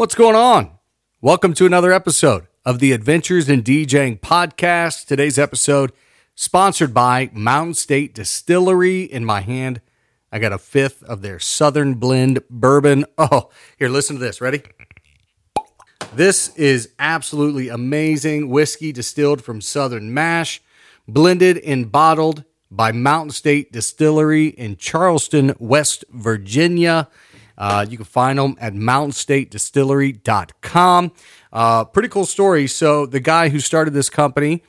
What's going on? Welcome to another episode of the Adventures in DJing podcast. Today's episode sponsored by Mountain State Distillery. In my hand, I got a fifth of their Southern Blend bourbon. Oh, here, listen to this. Ready? This is absolutely amazing whiskey distilled from Southern Mash, blended and bottled by Mountain State Distillery in Charleston, West Virginia. Uh, you can find them at mountainstatedistillery.com. Uh, pretty cool story. So, the guy who started this company,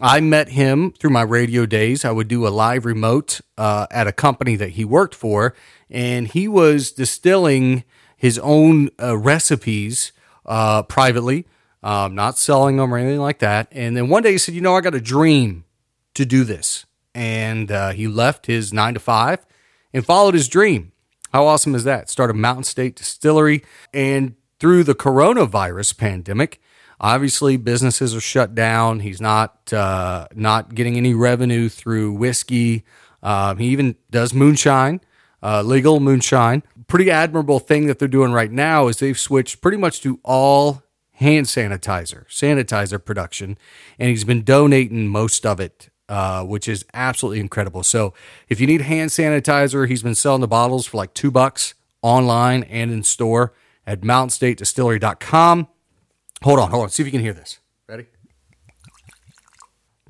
I met him through my radio days. I would do a live remote uh, at a company that he worked for, and he was distilling his own uh, recipes uh, privately, um, not selling them or anything like that. And then one day he said, You know, I got a dream to do this and uh, he left his nine to five and followed his dream. How awesome is that? Started Mountain State Distillery, and through the coronavirus pandemic, obviously businesses are shut down. He's not uh, not getting any revenue through whiskey. Um, he even does moonshine, uh, legal moonshine. Pretty admirable thing that they're doing right now is they've switched pretty much to all hand sanitizer, sanitizer production, and he's been donating most of it uh, which is absolutely incredible. So if you need hand sanitizer, he's been selling the bottles for like two bucks online and in store at mountainstatedistillery.com. Hold on, hold on. See if you can hear this. Ready?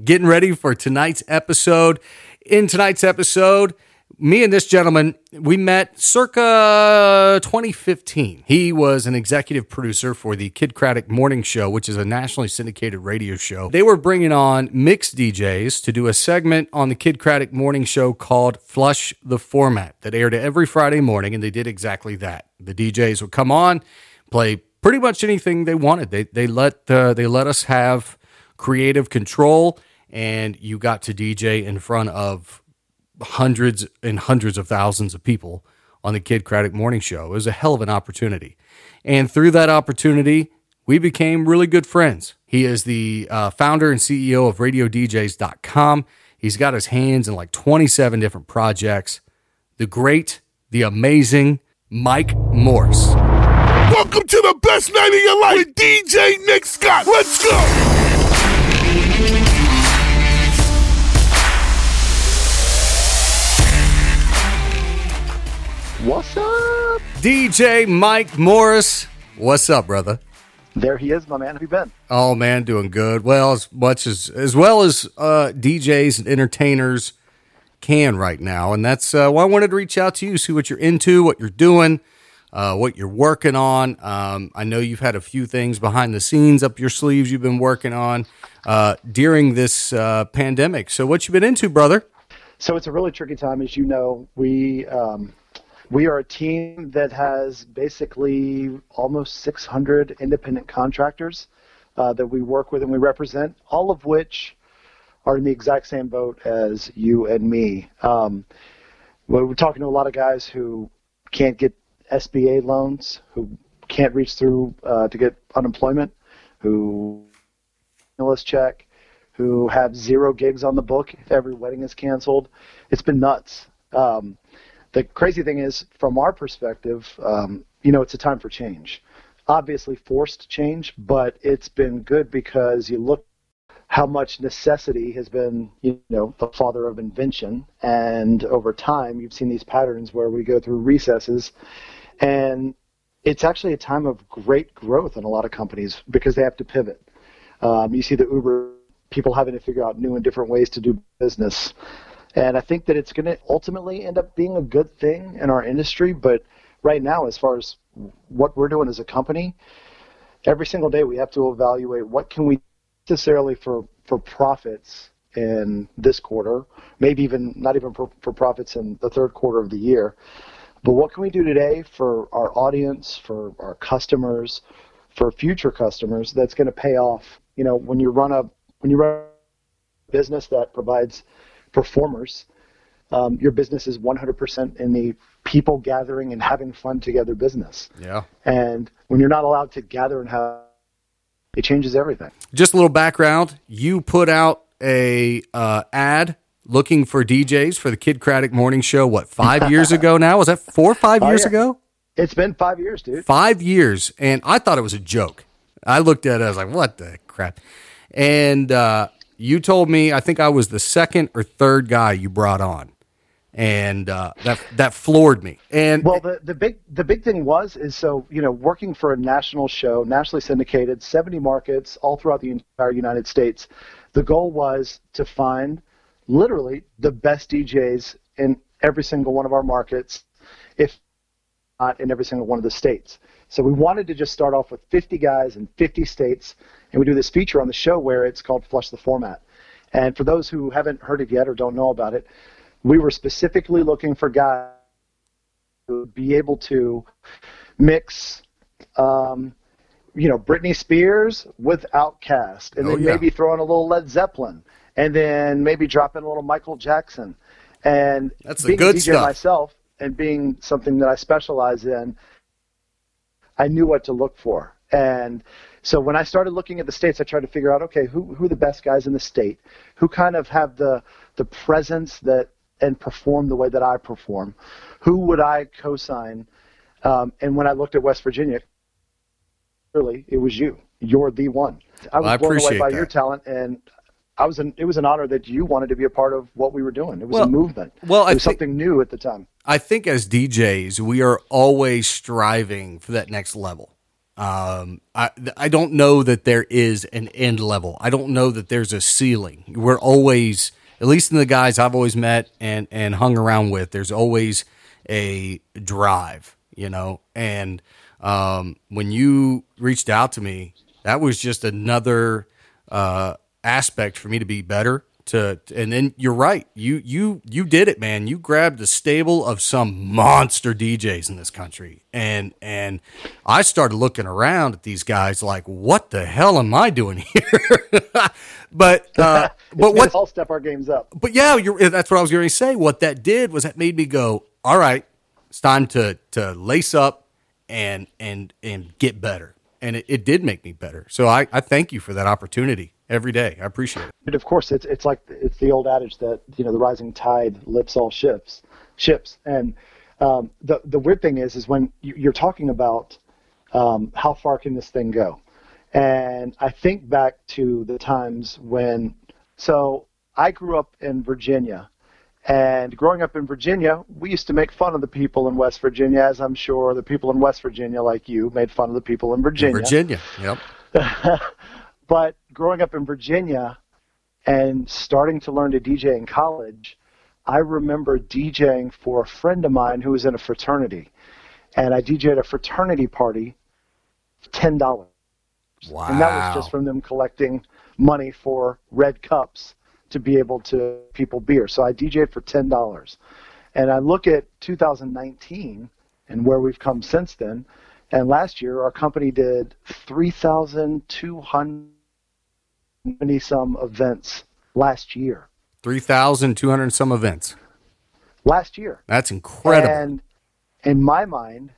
Getting ready for tonight's episode. In tonight's episode, me and this gentleman, we met circa 2015. He was an executive producer for the Kid Kraddick Morning Show, which is a nationally syndicated radio show. They were bringing on mixed DJs to do a segment on the Kid Kraddick Morning Show called Flush the Format that aired every Friday morning, and they did exactly that. The DJs would come on, play pretty much anything they wanted. They, they, let, uh, they let us have creative control, and you got to DJ in front of hundreds and hundreds of thousands of people on the Kid Kraddick Morning Show. It was a hell of an opportunity. And through that opportunity, we became really good friends. He is the uh, founder and CEO of RadioDJs.com. He's got his hands in like 27 different projects. The great, the amazing Mike Morse. Welcome to the best night of your life with DJ Nick Scott. Let's go! What's up? DJ Mike Morse. What's up, brother? There he is, my man. How have you been? Oh man, doing good. Well, as much as as well as uh, DJs and entertainers can right now, and that's uh, why I wanted to reach out to you, see what you're into, what you're doing, uh, what you're working on. Um, I know you've had a few things behind the scenes up your sleeves you've been working on uh, during this uh, pandemic. So, what you been into, brother? So it's a really tricky time, as you know. We um, we are a team that has basically almost 600 independent contractors uh, that we work with and we represent, all of which are in the exact same boat as you and me. Um, we're talking to a lot of guys who can't get SBA loans, who can't reach through uh, to get unemployment, who stimulus check, who have zero gigs on the book if every wedding is canceled. It's been nuts. Um, the crazy thing is, from our perspective, um, you know, it's a time for change. Obviously, forced change, but it's been good because you look how much necessity has been, you know, the father of invention. And over time, you've seen these patterns where we go through recesses, and it's actually a time of great growth in a lot of companies because they have to pivot. Um, you see the Uber people having to figure out new and different ways to do business. And I think that it's going to ultimately end up being a good thing in our industry. But right now, as far as what we're doing as a company, every single day we have to evaluate what can we necessarily for, for profits in this quarter, maybe even not even for, for profits in the third quarter of the year. But what can we do today for our audience, for our customers, for future customers that's going to pay off? You know, when you run a when you run a business that provides performers. Um, your business is 100% in the people gathering and having fun together business. Yeah. And when you're not allowed to gather and have, it changes everything. Just a little background. You put out a uh, ad looking for DJs for the Kid Kraddick Morning Show. What five years ago now? Was that four or five Oh, years yeah. ago? It's been five years, dude. Five years, and I thought it was a joke. I looked at it, I was like, "What the crap?" And uh, you told me, I think I was the second or third guy you brought on, and uh, that that floored me. And Well, the, the big the big thing was is so you know working for a national show, nationally syndicated, 70 markets all throughout the entire United States. The goal was to find literally the best DJs in every single one of our markets, if not in every single one of the states. So we wanted to just start off with 50 guys in 50 states, and we do this feature on the show where it's called Flush the Format. And for those who haven't heard it yet or don't know about it, we were specifically looking for guys who would be able to mix, um, you know, Britney Spears with Outkast, and Oh, then yeah. maybe throw in a little Led Zeppelin, and then maybe drop in a little Michael Jackson. And That's being good a DJ stuff. myself and being something that I specialize in, I knew what to look for. And so when I started looking at the states, I tried to figure out, okay, who who are the best guys in the state, who kind of have the the presence that and perform the way that I perform, who would I co-sign? Um, and when I looked at West Virginia, clearly it was you. You're the one. I was Well, I blown away by that. your talent, and I was an, it was an honor that you wanted to be a part of what we were doing. It was Well- a movement. well, it was think- something new at the time. I think as DJs, we are always striving for that next level. Um, I I don't know that there is an end level. I don't know that there's a ceiling. We're always, at least in the guys I've always met and and hung around with, there's always a drive, you know. And um, when you reached out to me, that was just another uh, aspect for me to be better. To and then you're right. You you you did it, man. You grabbed a stable of some monster DJs in this country, and and I started looking around at these guys like, what the hell am I doing here? but uh, but what all step our games up. but yeah, you're, that's what I was going to say. What that did was that made me go, all right, it's time to to lace up and and and get better. And it, it did make me better. So I, I thank you for that opportunity every day. I appreciate it. But of course, it's it's like it's the old adage that you know the rising tide lifts all ships, ships. And um, the the weird thing is, is when you, you're talking about um, how far can this thing go, and I think back to the times when. So I grew up in Virginia, and growing up in Virginia, we used to make fun of the people in West Virginia, as I'm sure the people in West Virginia, like you, made fun of the people in Virginia. Virginia. Yep. but growing up in Virginia and starting to learn to DJ in college, I remember DJing for a friend of mine who was in a fraternity. And I DJed a fraternity party, $10. Wow. And that was just from them collecting money for red cups to be able to people beer. So I DJed for $10. And I look at 2019 and where we've come since then. And last year, our company did 3,200 some events last year. 3,200 some events. Last year. That's incredible. And in my mind,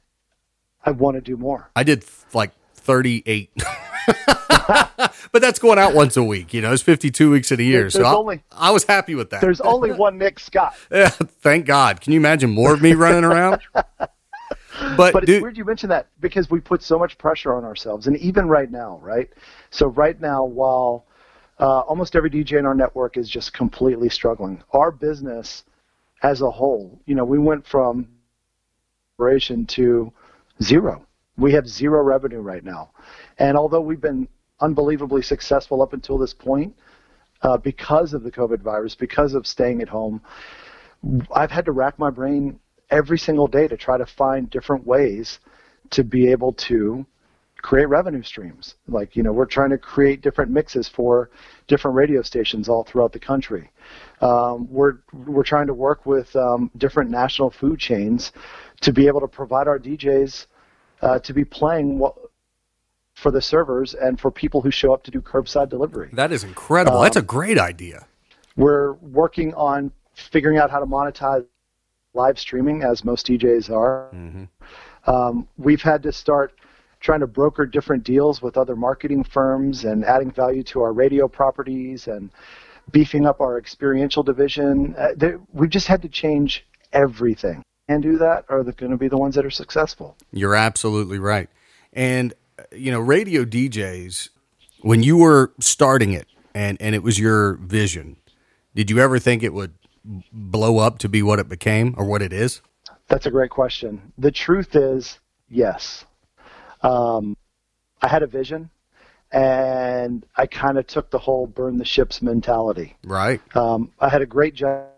I want to do more. I did like 38. but that's going out once a week. You know, it's 52 weeks in a year. so There's I, only- I was happy with that. There's only one Nick Scott. Yeah, thank God. Can you imagine more of me running around? But, But it's weird you mention that because we put so much pressure on ourselves, and even right now, right? So right now, while uh, almost every DJ in our network is just completely struggling, our business as a whole, you know, we went from operation to zero. We have zero revenue right now, and although we've been unbelievably successful up until this point, uh, because of the COVID virus, because of staying at home, I've had to rack my brain every single day to try to find different ways to be able to create revenue streams. Like, you know, we're trying to create different mixes for different radio stations all throughout the country. Um, we're we're trying to work with um, different national food chains to be able to provide our DJs uh, to be playing what, for the servers and for people who show up to do curbside delivery. that is incredible. That's a great idea. We're working on figuring out how to monetize live streaming, as most DJs are. Um, we've had to start trying to broker different deals with other marketing firms and adding value to our radio properties and beefing up our experiential division. Uh, there, we've just had to change everything. And do that are they going to be the ones that are successful. You're absolutely right. And uh, you know, radio DJs, when you were starting it, and and it was your vision, did you ever think it would blow up to be what it became or what it is? That's a great question. The truth is, yes. Um, I had a vision, and I kind of took the whole burn the ships mentality. Right. Um, I had a great job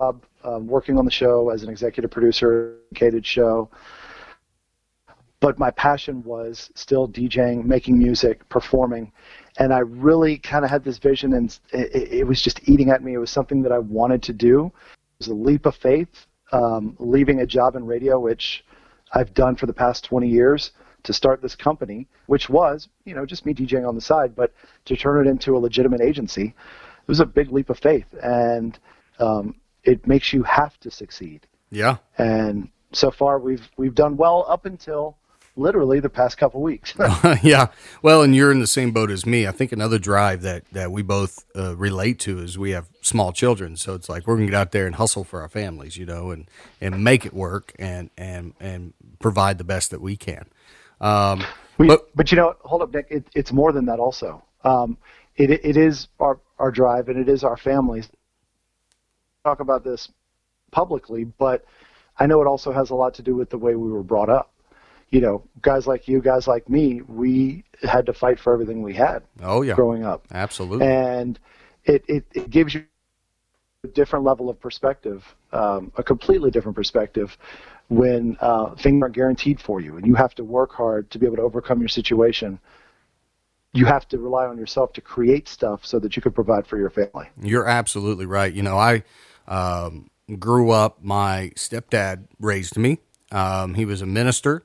um, working on the show as an executive producer, dedicated show. But my passion was still DJing, making music, performing, and I really kind of had this vision, and it, it, was just eating at me. It was something that I wanted to do. It was a leap of faith, um, leaving a job in radio, which I've done for the past 20 years, to start this company, which was, you know, just me DJing on the side, but to turn it into a legitimate agency, it was a big leap of faith, and um, it makes you have to succeed. Yeah. And so far, we've we've done well up until literally the past couple weeks. yeah. Well, and you're in the same boat as me. I think another drive that that we both uh, relate to is we have small children, so it's like we're gonna get out there and hustle for our families, you know, and and make it work and and and provide the best that we can. Um, we, but but you know, hold up, Nick. It, it's more than that. Also, um, it it is our our drive and it is our families. Talk about this publicly, but I know it also has a lot to do with the way we were brought up you know, guys like you, guys like me, we had to fight for everything we had. Oh yeah, growing up, absolutely. And it it, it gives you a different level of perspective, um, a completely different perspective when uh, things aren't guaranteed for you, and you have to work hard to be able to overcome your situation. You have to rely on yourself to create stuff so that you can provide for your family. You're absolutely right. You know, I um, grew up. My stepdad raised me. Um, he was a minister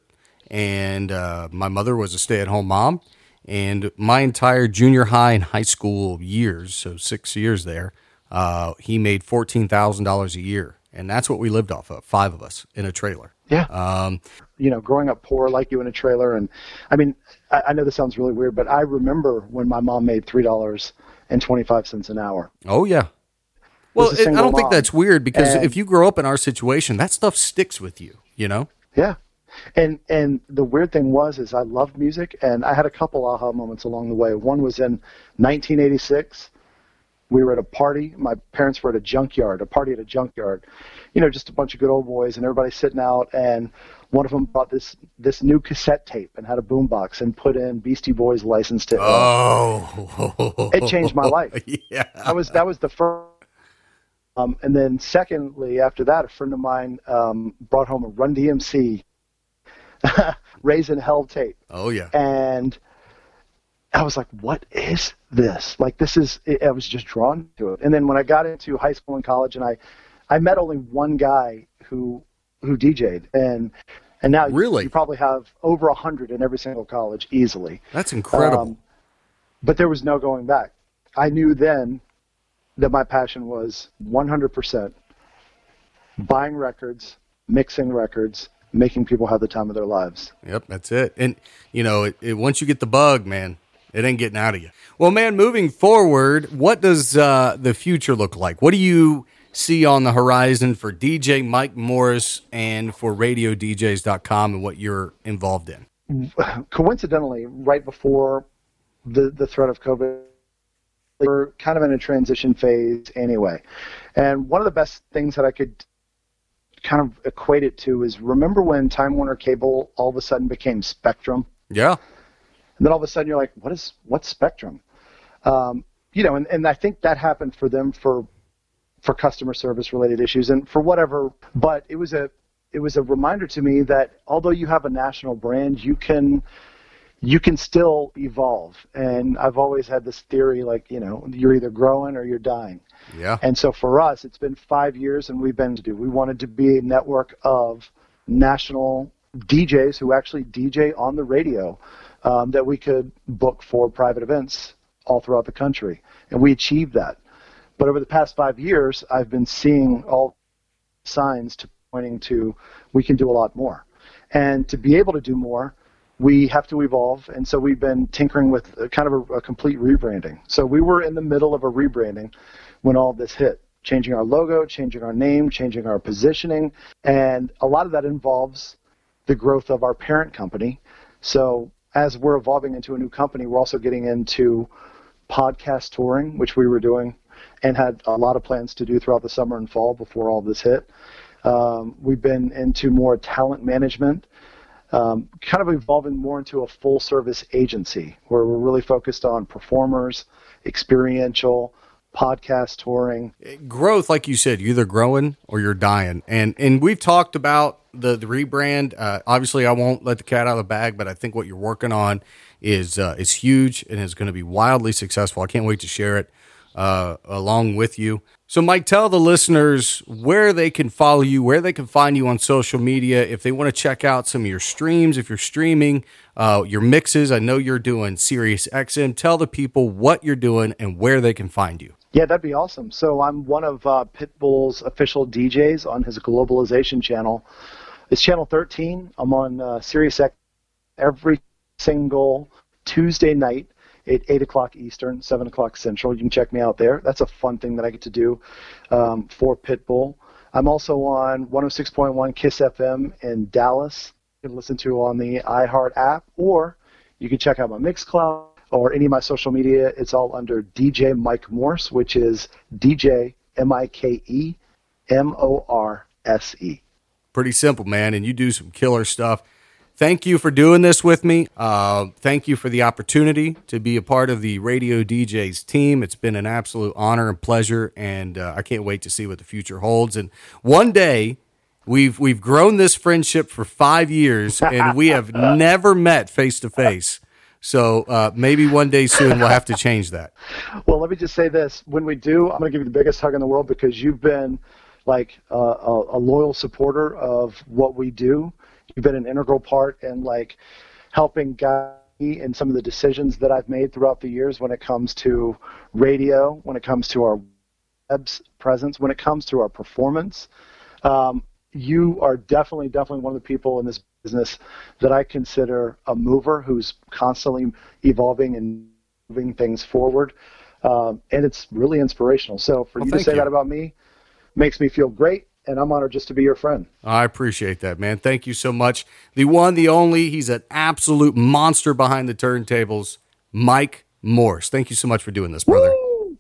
and uh, my mother was a stay-at-home mom. And my entire junior high and high school years, so six years there, uh, he made fourteen thousand dollars a year, and that's what we lived off of. Five of us in a trailer. Yeah. Um, you know, growing up poor like you in a trailer, and I mean, I, I know this sounds really weird, but I remember when my mom made three dollars and twenty-five cents an hour. Oh yeah. Well, it, I don't mom. think that's weird because and, if you grow up in our situation, that stuff sticks with you. You know. Yeah, and and the weird thing was is I loved music and I had a couple aha moments along the way. One was in 1986. We were at a party. My parents were at a junkyard, a party at a junkyard. You know, just a bunch of good old boys and everybody sitting out. And one of them bought this this new cassette tape and had a boombox and put in Beastie Boys' licensed Ill." Oh, it changed my life. yeah, that was that was the first. Um, and then, secondly, after that, a friend of mine um, brought home a Run DMC Raising Hell tape. Oh yeah. And I was like, what is this? Like this is. I was just drawn to it. And then when I got into high school and college, and I, I met only one guy who who DJ'd, and and now really? you, you probably have over a hundred in every single college easily. That's incredible. Um, but there was no going back. I knew then that my passion was 100% buying records, mixing records, making people have the time of their lives. Yep, that's it. And you know, it, it, once you get the bug, man, it ain't getting out of you. Well, man, moving forward, what does uh, the future look like? What do you see on the horizon for DJ Mike Morse and for RadioDJs.com and what you're involved in? Coincidentally, right before the the threat of COVID. We're kind of in a transition phase anyway. And one of the best things that I could kind of equate it to is remember when Time Warner Cable all of a sudden became Spectrum? Yeah. And then all of a sudden you're like, what is what's Spectrum? Um, you know, and, and I think that happened for them for for customer service related issues and for whatever. But it was a it was a reminder to me that although you have a national brand, you can you can still evolve. And I've always had this theory like, you know, you're either growing or you're dying. Yeah. And so for us, it's been five years, and we've been to do. We wanted to be a network of national DJs who actually DJ on the radio um, that we could book for private events all throughout the country, and we achieved that. But over the past five years, I've been seeing all signs to pointing to we can do a lot more, and to be able to do more, we have to evolve, and so we've been tinkering with kind of a, a complete rebranding. So we were in the middle of a rebranding when all this hit. changing our logo, changing our name, changing our positioning, and a lot of that involves the growth of our parent company. So as we're evolving into a new company, we're also getting into podcast touring, which we were doing and had a lot of plans to do throughout the summer and fall before all this hit. Um, we've been into more talent management, um, kind of evolving more into a full service agency where we're really focused on performers, experiential, podcast touring. Growth, like you said, you're either growing or you're dying. And and we've talked about the, the rebrand. Uh, obviously, I won't let the cat out of the bag, but I think what you're working on is uh, is huge and is going to be wildly successful. I can't wait to share it uh, along with you. So, Mike, tell the listeners where they can follow you, where they can find you on social media, if they want to check out some of your streams, if you're streaming, uh, your mixes. I know you're doing Sirius XM. Tell the people what you're doing and where they can find you. Yeah, that'd be awesome. So I'm one of uh, Pitbull's official DJs on his globalization channel. It's channel 13. I'm on uh, every single Tuesday night at 8 o'clock Eastern, 7 o'clock Central. You can check me out there. That's a fun thing that I get to do um, for Pitbull. I'm also on 106.1 Kiss FM in Dallas. You can listen to on the iHeart app, or you can check out my Mixcloud or any of my social media. It's all under DJ Mike Morse, which is DJ M I K E M O R S E. Pretty simple, man. And you do some killer stuff. Thank you for doing this with me. Uh, thank you for the opportunity to be a part of the Radio DJs team. It's been an absolute honor and pleasure, and uh, I can't wait to see what the future holds. And one day, we've we've grown this friendship for five years, and we have never met face to face. So uh, maybe one day soon we'll have to change that. Well, let me just say this: when we do, I'm going to give you the biggest hug in the world because you've been like uh, a, a loyal supporter of what we do. You've been an integral part in like helping guide me in some of the decisions that I've made throughout the years when it comes to radio, when it comes to our web's presence, when it comes to our performance. Um, you are definitely, definitely one of the people in this business that I consider a mover who's constantly evolving and moving things forward. Um, and it's really inspirational. So for Well, you to say you. that about me makes me feel great. And I'm honored just to be your friend. I appreciate that, man. Thank you so much. The one, the only, he's an absolute monster behind the turntables, Mike Morse. Thank you so much for doing this, brother.